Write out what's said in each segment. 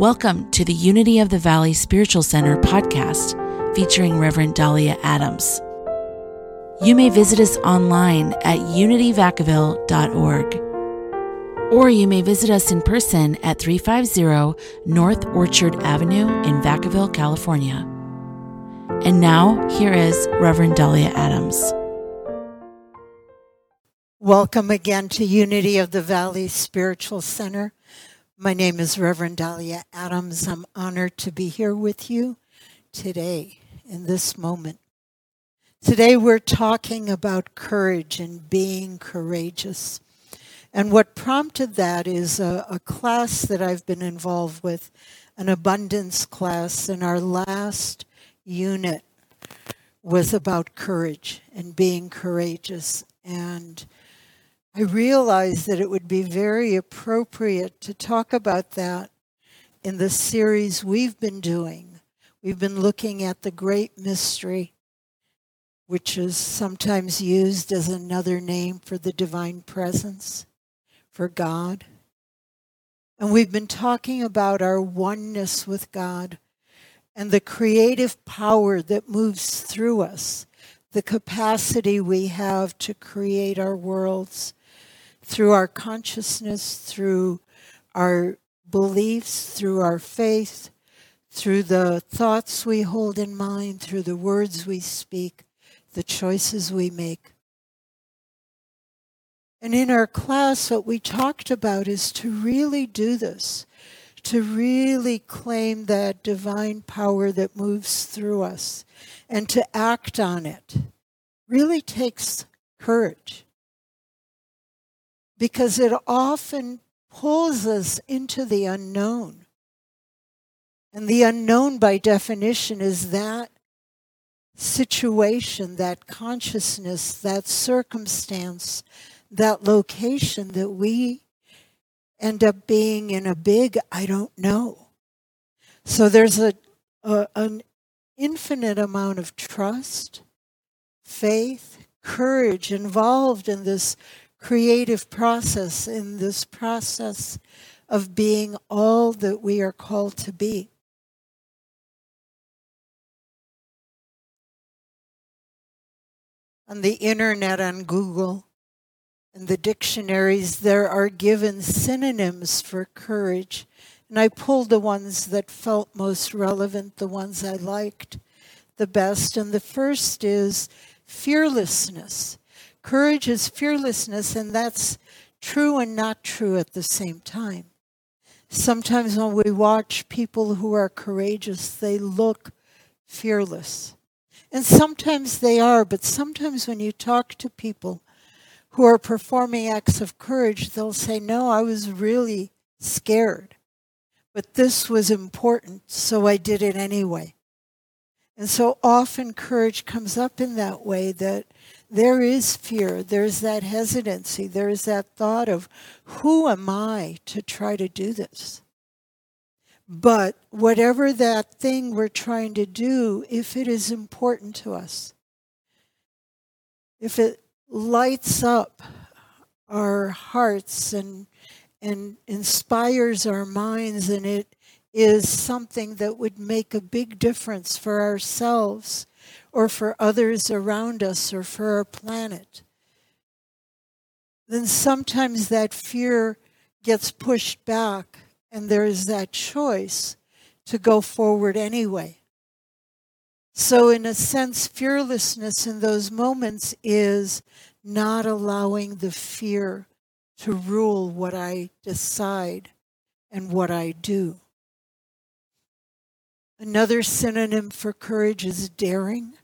Welcome to the Unity of the Valley Spiritual Center podcast featuring Reverend Dahlia Adams. You may visit us online at unityvacaville.org. Or you may visit us in person at 350 North Orchard Avenue in Vacaville, California. And now, here is Reverend Dahlia Adams. Welcome again to Unity of the Valley Spiritual Center. My name is Reverend Dahlia Adams. I'm honored to be here with you today in this moment. Today we're talking about courage and being courageous. And what prompted that is a, a, class that I've been involved with, an abundance class, and our last unit was about courage and being courageous. And I realized that it would be very appropriate to talk about that in the series we've been doing. We've been looking at the great mystery, which is sometimes used as another name for the divine presence, for God. And we've been talking about our oneness with God and the creative power that moves through us, the capacity we have to create our worlds through our consciousness, through our beliefs, through our faith, through the thoughts we hold in mind, through the words we speak, the choices we make. And in our class, what we talked about is to really do this, to really claim that divine power that moves through us and to act on it really takes courage because it often pulls us into the unknown. And the unknown, by definition, is that situation, that consciousness, that circumstance, that location that we end up being in a big I don't know. So there's a, a an infinite amount of trust, faith, courage involved in this creative process, in this process of being all that we are called to be. On the internet, on Google, in the dictionaries, there are given synonyms for courage. And I pulled the ones that felt most relevant, the ones I liked the best. And the first is fearlessness. Courage is fearlessness, and that's true and not true at the same time. Sometimes when we watch people who are courageous, they look fearless. And sometimes they are, but sometimes when you talk to people who are performing acts of courage, they'll say, No, I was really scared. But this was important, so I did it anyway. And so often courage comes up in that way that there is fear, there's that hesitancy, there's that thought of who am I to try to do this? But whatever that thing we're trying to do, if it is important to us, if it lights up our hearts and and inspires our minds and it is something that would make a big difference for ourselves or for others around us or for our planet, then sometimes that fear gets pushed back and there is that choice to go forward anyway. So, in a sense, fearlessness in those moments is not allowing the fear to rule what I decide and what I do. Another synonym for courage is daring.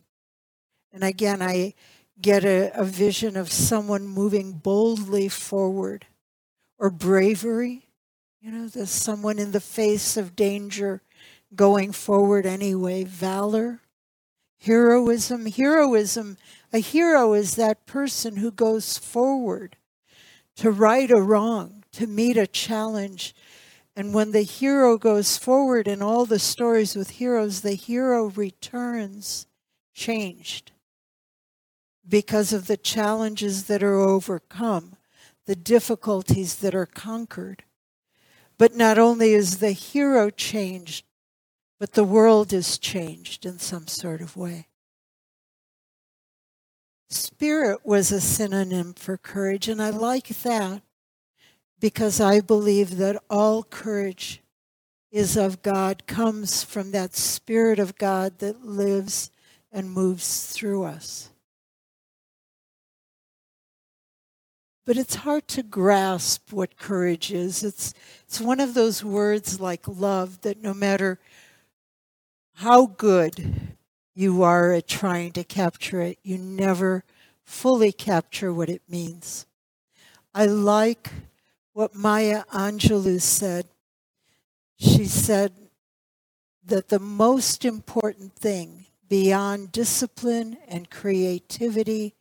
And again, I get a, a vision of someone moving boldly forward or bravery. You know, there's someone in the face of danger going forward anyway. Valor, heroism. Heroism, a hero is that person who goes forward to right a wrong, to meet a challenge. And when the hero goes forward in all the stories with heroes, the hero returns changed because of the challenges that are overcome, the difficulties that are conquered. But not only is the hero changed, but the world is changed in some sort of way. Spirit was a synonym for courage, and I like that because I believe that all courage is of God, comes from that Spirit of God that lives and moves through us. But it's hard to grasp what courage is. It's, it's one of those words like love that no matter how good you are at trying to capture it, you never fully capture what it means. I like what Maya Angelou said. She said that the most important thing beyond discipline and creativity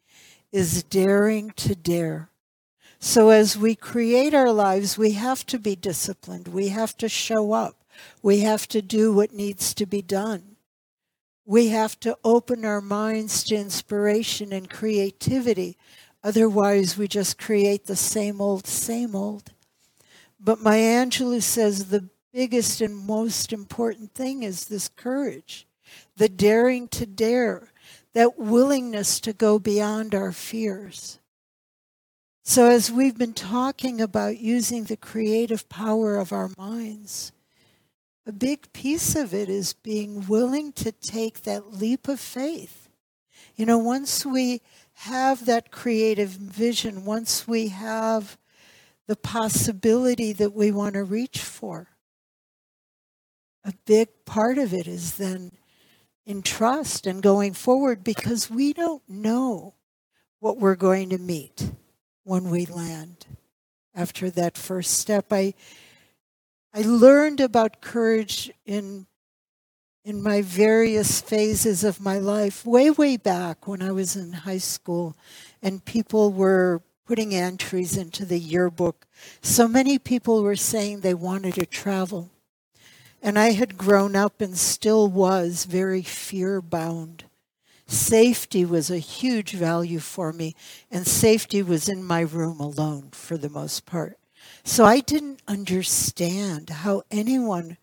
is daring to dare. So, as we create our lives, we have to be disciplined. We have to show up. We have to do what needs to be done. We have to open our minds to inspiration and creativity Otherwise, we just create the same old, same old. But Maya Angelou says the biggest and most important thing is this courage, the daring to dare, that willingness to go beyond our fears. So, as we've been talking about using the creative power of our minds, a big piece of it is being willing to take that leap of faith. You know, once we have that creative vision, once we have the possibility that we want to reach for, a big part of it is then in trust and going forward because we don't know what we're going to meet when we land after that first step. I I learned about courage in in my various phases of my life, way, way back when I was in high school, and people were putting entries into the yearbook. So many people were saying they wanted to travel. And I had grown up and still was very fear bound. Safety was a huge value for me, and safety was in my room alone for the most part. So I didn't understand how anyone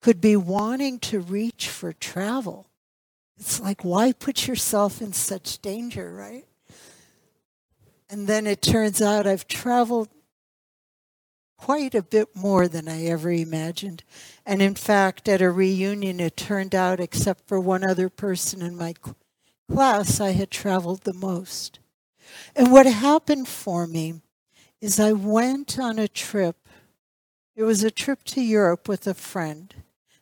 could be wanting to reach for travel. It's like, why put yourself in such danger, right? And then it turns out I've traveled quite a bit more than I ever imagined. And in fact, at a reunion, it turned out, except for one other person in my class, I had traveled the most. And what happened for me is I went on a trip. It was a trip to Europe with a friend.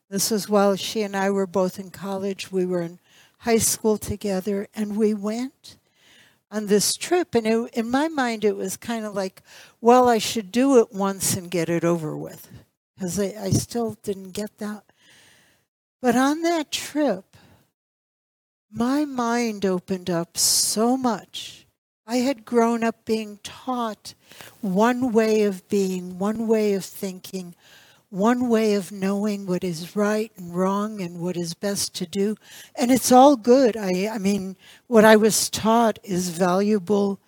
This was while she and I were both in college. We were in high school together, and we went on this trip. And it, in my mind, it was kind of like, well, I should do it once and get it over with, because I, I still didn't get that. But on that trip, my mind opened up so much. I had grown up being taught one way of being, one way of thinking, one way of knowing what is right and wrong and what is best to do. And it's all good. I, I mean, what I was taught is valuable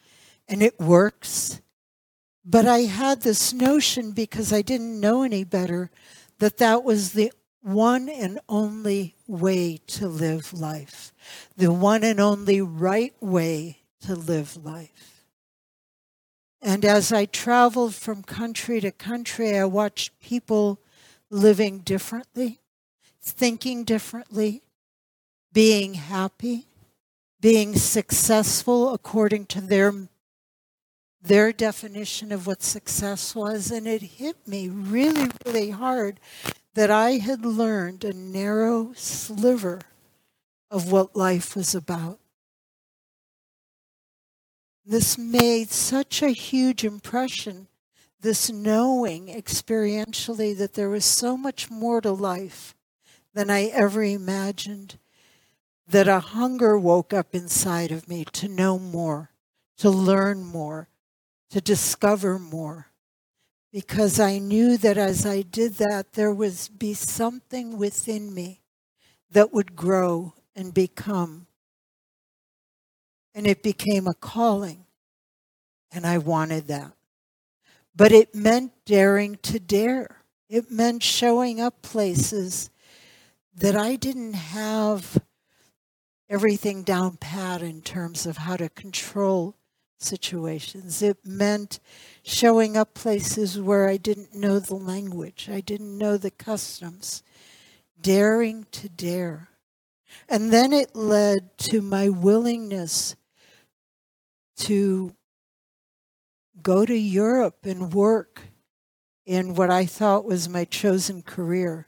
and it works. But I had this notion because I didn't know any better that that was the one and only way to live life, the one and only right way to live life. And as I traveled from country to country, I watched people living differently, thinking differently, being happy, being successful according to their their definition of what success was and it hit me really really hard that I had learned a narrow sliver of what life was about. This made such a huge impression, this knowing experientially that there was so much more to life than I ever imagined, that a hunger woke up inside of me to know more, to learn more, to discover more. Because I knew that as I did that, there would be something within me that would grow and become and it became a calling. And I wanted that. But it meant daring to dare. It meant showing up places that I didn't have everything down pat in terms of how to control situations. It meant showing up places where I didn't know the language, I didn't know the customs, daring to dare. And then it led to my willingness to go to Europe and work in what I thought was my chosen career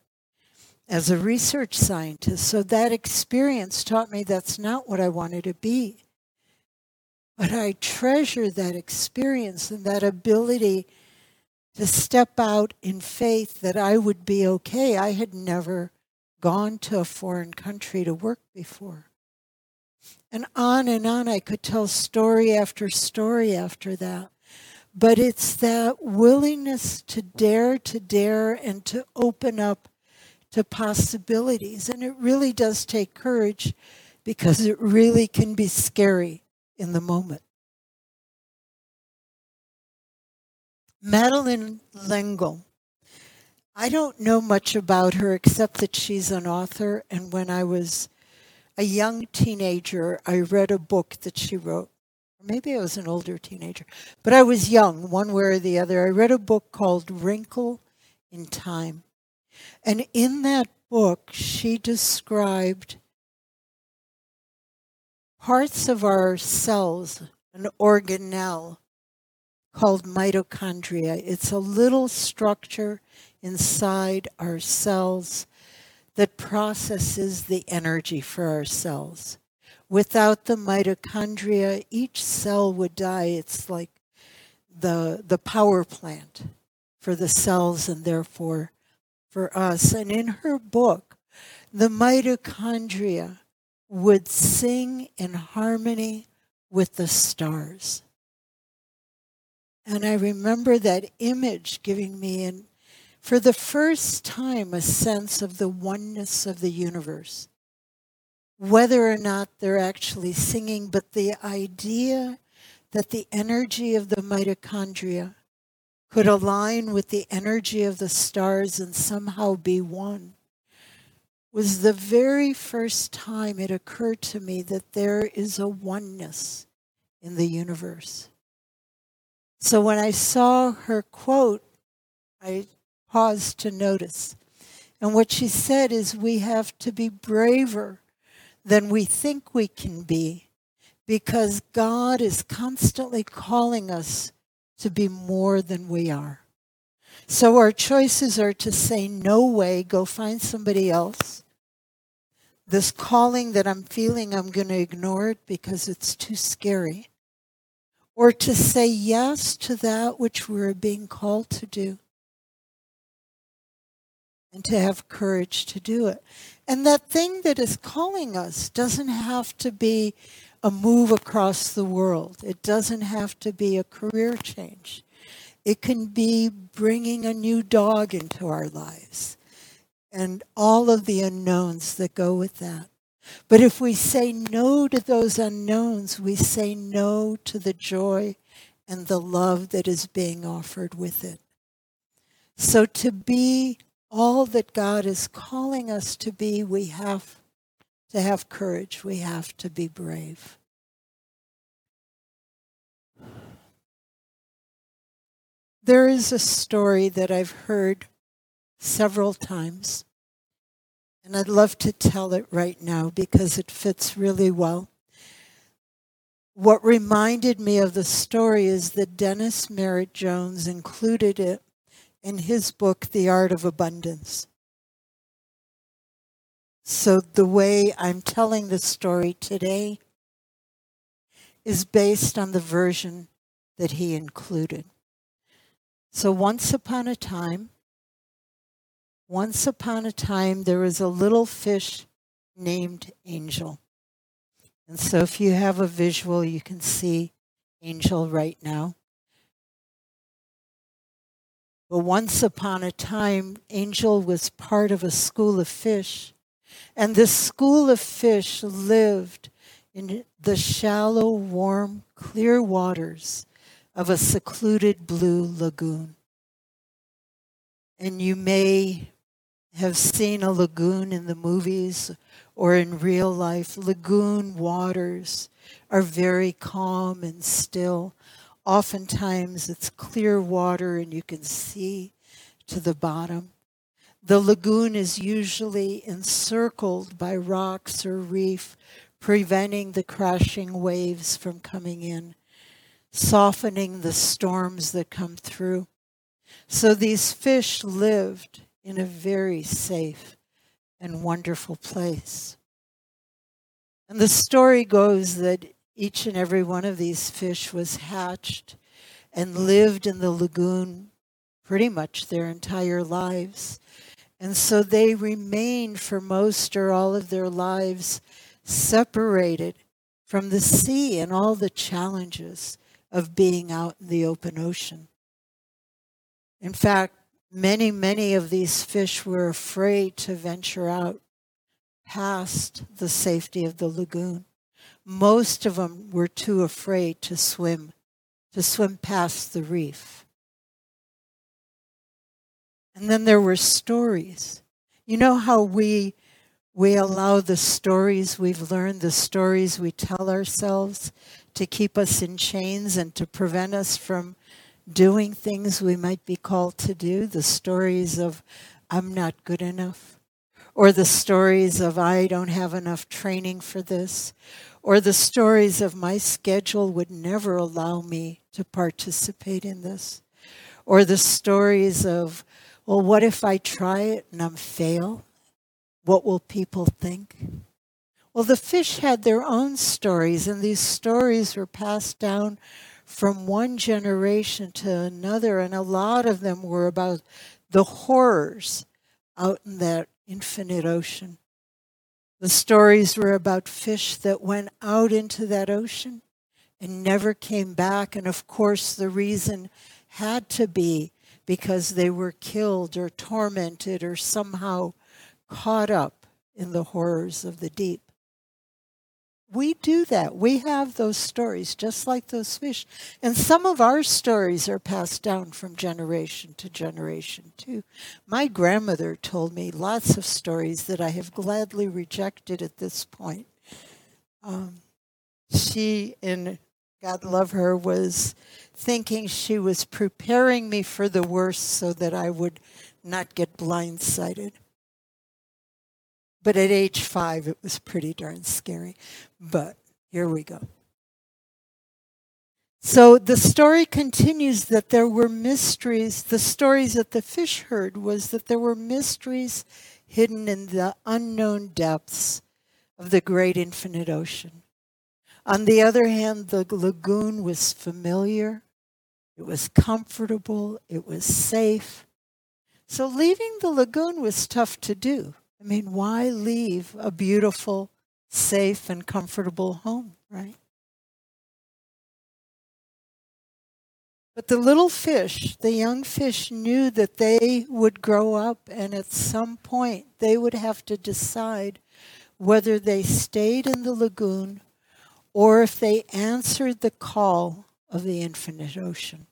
as a research scientist. So that experience taught me that's not what I wanted to be. But I treasure that experience and that ability to step out in faith that I would be okay. I had never gone to a foreign country to work before. And on and on, I could tell story after story after that. But it's that willingness to dare, to dare, and to open up to possibilities. And it really does take courage because it really can be scary in the moment. Madeleine L'Engle. I don't know much about her except that she's an author. And when I was a young teenager, I read a book that she wrote. Maybe I was an older teenager, but I was young, one way or the other. I read a book called Wrinkle in Time. And in that book, she described parts of our cells, an organelle called mitochondria. It's a little structure inside our cells that processes the energy for our cells. Without the mitochondria, each cell would die. It's like the, the power plant for the cells and therefore for us. And in her book, the mitochondria would sing in harmony with the stars. And I remember that image giving me, in, for the first time, a sense of the oneness of the universe. Whether or not they're actually singing, but the idea that the energy of the mitochondria could align with the energy of the stars and somehow be one was the very first time it occurred to me that there is a oneness in the universe. So when I saw her quote, I paused to notice. And what she said is, we have to be braver than we think we can be because God is constantly calling us to be more than we are. So our choices are to say, no way, go find somebody else. This calling that I'm feeling, I'm going to ignore it because it's too scary. Or to say yes to that which we're being called to do. And to have courage to do it. And that thing that is calling us doesn't have to be a move across the world. It doesn't have to be a career change. It can be bringing a new dog into our lives and all of the unknowns that go with that. But if we say no to those unknowns, we say no to the joy and the love that is being offered with it. So to be all that God is calling us to be, we have to have courage. We have to be brave. There is a story that I've heard several times, and I'd love to tell it right now because it fits really well. What reminded me of the story is that Dennis Merritt Jones included it in his book, The Art of Abundance. So the way I'm telling the story today is based on the version that he included. So once upon a time, once upon a time, there was a little fish named Angel. And so if you have a visual, you can see Angel right now. But once upon a time, Angel was part of a school of fish and this school of fish lived in the shallow, warm, clear waters of a secluded blue lagoon. And you may have seen a lagoon in the movies or in real life. Lagoon waters are very calm and still. Oftentimes it's clear water and you can see to the bottom. The lagoon is usually encircled by rocks or reef, preventing the crashing waves from coming in, softening the storms that come through. So these fish lived in a very safe and wonderful place. And the story goes that each and every one of these fish was hatched and lived in the lagoon pretty much their entire lives. And so they remained for most or all of their lives separated from the sea and all the challenges of being out in the open ocean. In fact, many, many of these fish were afraid to venture out past the safety of the lagoon. Most of them were too afraid to swim, to swim past the reef. And then there were stories. You know how we we allow the stories we've learned, the stories we tell ourselves to keep us in chains and to prevent us from doing things we might be called to do, the stories of I'm not good enough, or the stories of I don't have enough training for this, or the stories of my schedule would never allow me to participate in this, or the stories of, well, what if I try it and I'm fail? What will people think? Well, the fish had their own stories, and these stories were passed down from one generation to another, and a lot of them were about the horrors out in that infinite ocean. The stories were about fish that went out into that ocean and never came back. And of course, the reason had to be because they were killed or tormented or somehow caught up in the horrors of the deep we do that. We have those stories just like those fish. And some of our stories are passed down from generation to generation, too. My grandmother told me lots of stories that I have gladly rejected at this point. Um, she, and God love her, was thinking she was preparing me for the worst so that I would not get blindsided. But at age five, it was pretty darn scary. But here we go. So the story continues that there were mysteries. The stories that the fish heard was that there were mysteries hidden in the unknown depths of the great infinite ocean. On the other hand, the lagoon was familiar, it was comfortable, it was safe. So leaving the lagoon was tough to do. I mean, why leave a beautiful, safe, and comfortable home, right? But the little fish, the young fish, knew that they would grow up and at some point they would have to decide whether they stayed in the lagoon or if they answered the call of the infinite ocean.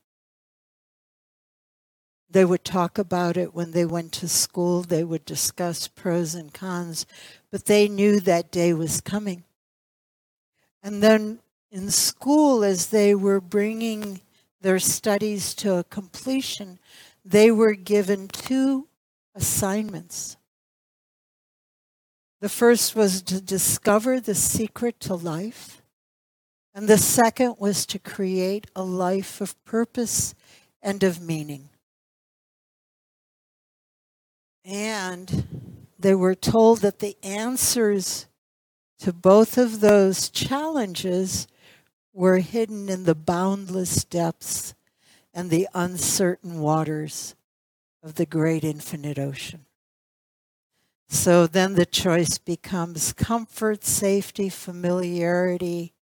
They would talk about it when they went to school. They would discuss pros and cons, but they knew that day was coming. And then in school, as they were bringing their studies to a completion, they were given two assignments. The first was to discover the secret to life, and the second was to create a life of purpose and of meaning. And they were told that the answers to both of those challenges were hidden in the boundless depths and the uncertain waters of the great infinite ocean. So then the choice becomes comfort, safety, familiarity,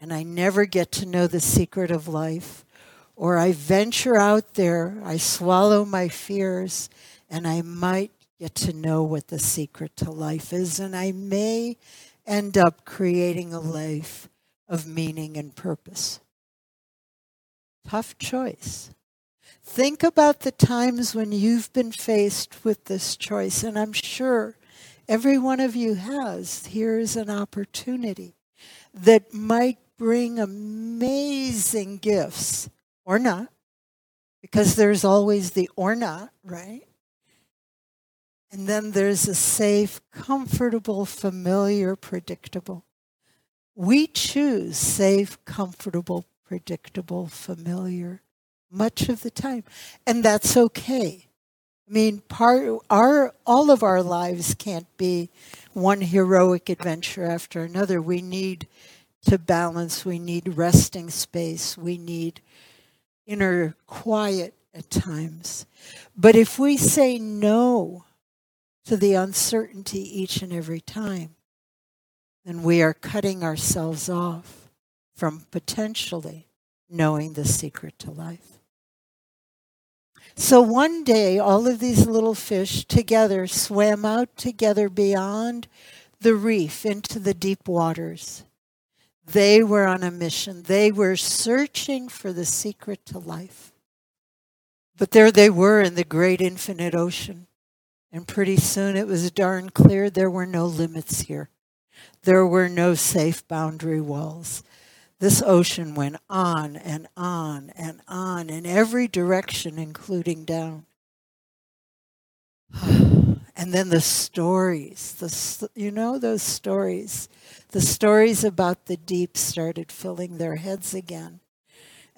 and I never get to know the secret of life. Or I venture out there, I swallow my fears, and I might get to know what the secret to life is, and I may end up creating a life of meaning and purpose. Tough choice. Think about the times when you've been faced with this choice, and I'm sure every one of you has. Here's an opportunity that might bring amazing gifts, or not, because there's always the or not, right? And then there's a safe, comfortable, familiar, predictable. We choose safe, comfortable, predictable, familiar much of the time. And that's okay. I mean, part our all of our lives can't be one heroic adventure after another. We need to balance, we need resting space, we need inner quiet at times. But if we say no to the uncertainty each and every time, then we are cutting ourselves off from potentially knowing the secret to life. So one day, all of these little fish together swam out together beyond the reef into the deep waters. They were on a mission. They were searching for the secret to life. But there they were in the great infinite ocean. And pretty soon it was darn clear there were no limits here. There were no safe boundary walls. This ocean went on and on and on in every direction, including down. and then the stories, the, you know, those stories. The stories about the deep started filling their heads again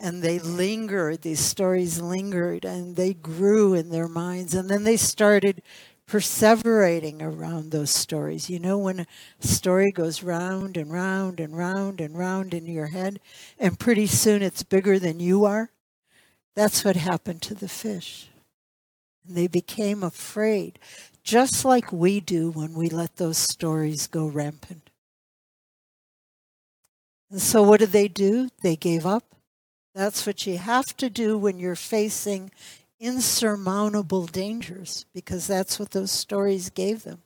and they lingered, these stories lingered, and they grew in their minds. And then they started perseverating around those stories. You know, when a story goes round and round and round and round in your head, and pretty soon it's bigger than you are, that's what happened to the fish. And they became afraid, just like we do when we let those stories go rampant. And so, what did they do? They gave up that's what you have to do when you're facing insurmountable dangers, because that's what those stories gave them.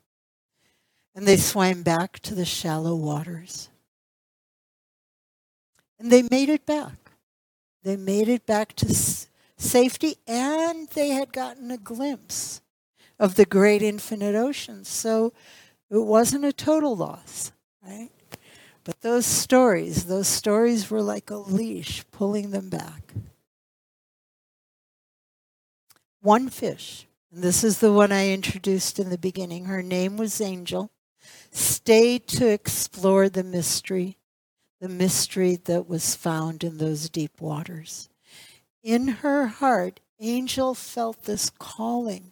And they swam back to the shallow waters. And they made it back. They made it back to s- safety, and they had gotten a glimpse of the great infinite ocean. So it wasn't a total loss, right? But those stories, those stories were like a leash pulling them back. One fish, and this is the one I introduced in the beginning, her name was Angel, stayed to explore the mystery, the mystery that was found in those deep waters. In her heart, Angel felt this calling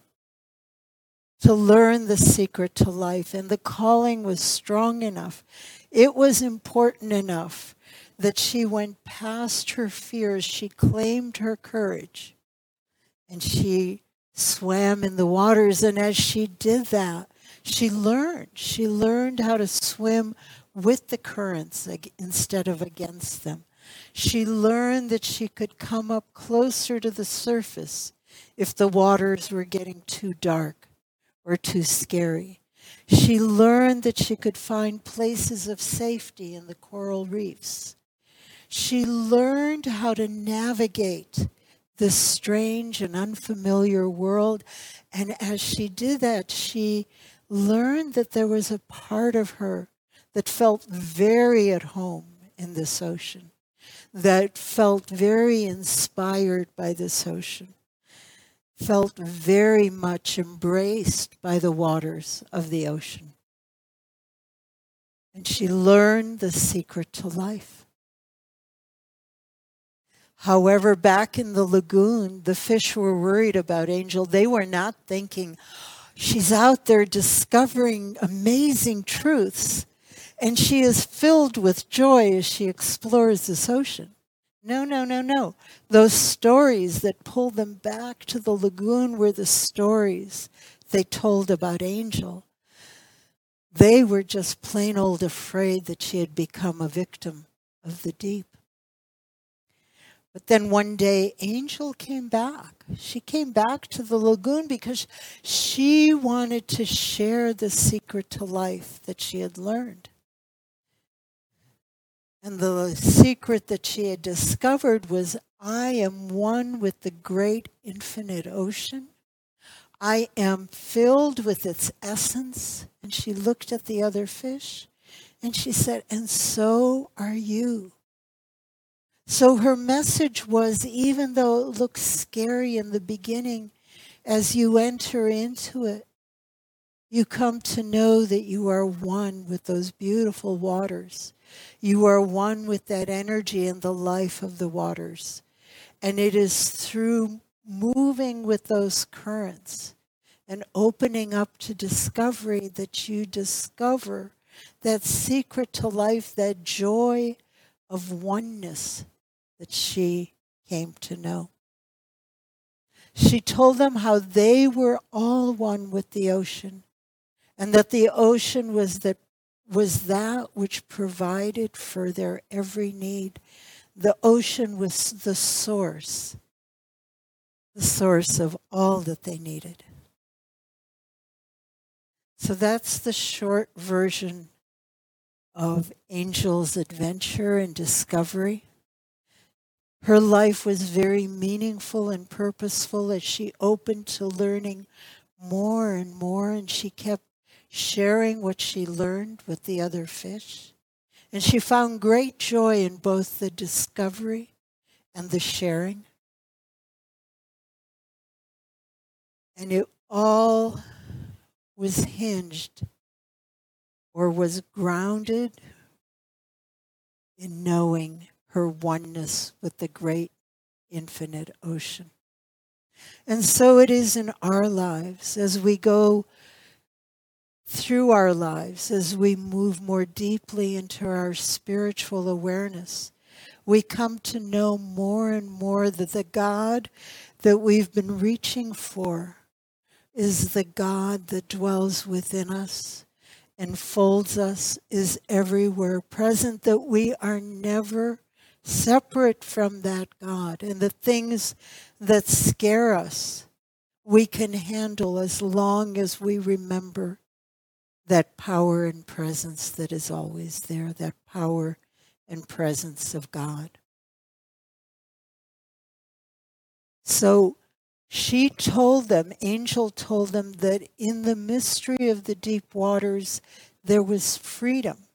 to learn the secret to life, and the calling was strong enough. It was important enough that she went past her fears. She claimed her courage and she swam in the waters. And as she did that, she learned. She learned how to swim with the currents instead of against them. She learned that she could come up closer to the surface if the waters were getting too dark or too scary. She learned that she could find places of safety in the coral reefs. She learned how to navigate this strange and unfamiliar world. And as she did that, she learned that there was a part of her that felt very at home in this ocean, that felt very inspired by this ocean felt very much embraced by the waters of the ocean. And she learned the secret to life. However, back in the lagoon, the fish were worried about Angel. They were not thinking, she's out there discovering amazing truths, and she is filled with joy as she explores this ocean. No, no, no, no. Those stories that pull them back to the lagoon were the stories they told about Angel. They were just plain old afraid that she had become a victim of the deep. But then one day, Angel came back. She came back to the lagoon because she wanted to share the secret to life that she had learned. And the secret that she had discovered was I am one with the great infinite ocean. I am filled with its essence. And she looked at the other fish and she said, And so are you. So her message was even though it looks scary in the beginning, as you enter into it, you come to know that you are one with those beautiful waters. You are one with that energy and the life of the waters. And it is through moving with those currents and opening up to discovery that you discover that secret to life, that joy of oneness that she came to know. She told them how they were all one with the ocean and that the ocean was that was that which provided for their every need. The ocean was the source, the source of all that they needed. So that's the short version of Angel's adventure and discovery. Her life was very meaningful and purposeful as she opened to learning more and more, and she kept sharing what she learned with the other fish. And she found great joy in both the discovery and the sharing. And it all was hinged or was grounded in knowing her oneness with the great infinite ocean. And so it is in our lives as we go through our lives, as we move more deeply into our spiritual awareness. We come to know more and more that the God that we've been reaching for is the God that dwells within us, enfolds us, is everywhere present, that we are never separate from that God. And the things that scare us, we can handle as long as we remember that power and presence that is always there, that power and presence of God. So she told them, Angel told them, that in the mystery of the deep waters there was freedom.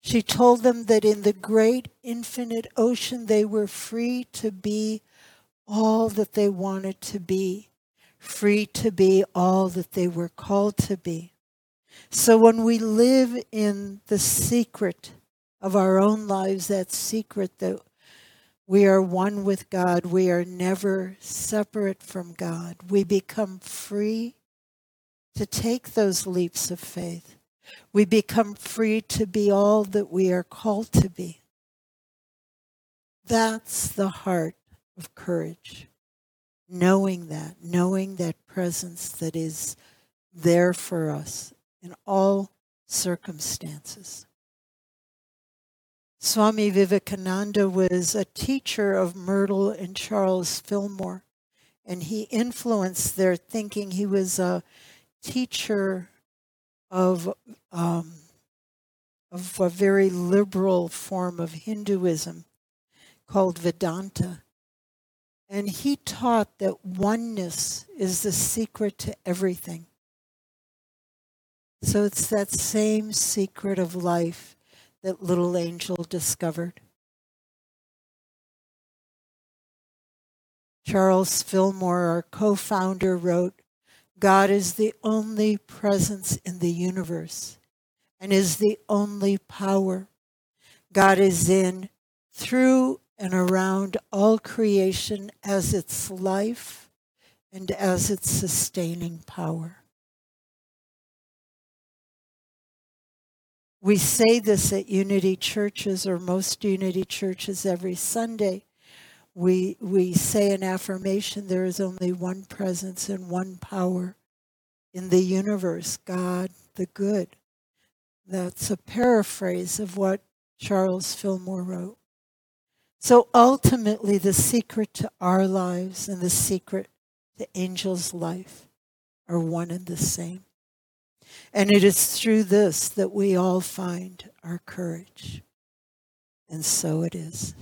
She told them that in the great infinite ocean they were free to be all that they wanted to be, free to be all that they were called to be. So when we live in the secret of our own lives, that secret that we are one with God, we are never separate from God, we become free to take those leaps of faith we become free to be all that we are called to be. That's the heart of courage. Knowing that, knowing that presence that is there for us in all circumstances. Swami Vivekananda was a teacher of Myrtle and Charles Fillmore, and he influenced their thinking. He was a teacher of um, of a very liberal form of Hinduism called Vedanta. And he taught that oneness is the secret to everything. So it's that same secret of life that little angel discovered. Charles Fillmore, our co founder, wrote God is the only presence in the universe and is the only power. God is in, through, and around all creation as its life and as its sustaining power. We say this at Unity churches or most Unity churches every Sunday we we say an affirmation there is only one presence and one power in the universe god the good. That's a paraphrase of what charles fillmore wrote. So ultimately the secret to our lives and the secret to angel's life are one and the same. And it is through this that we all find our courage. And so it is.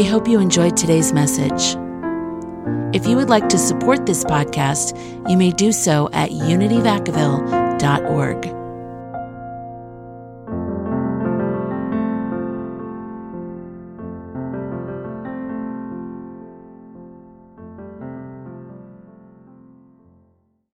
We hope you enjoyed today's message. If you would like to support this podcast, you may do so at unityvacaville.org.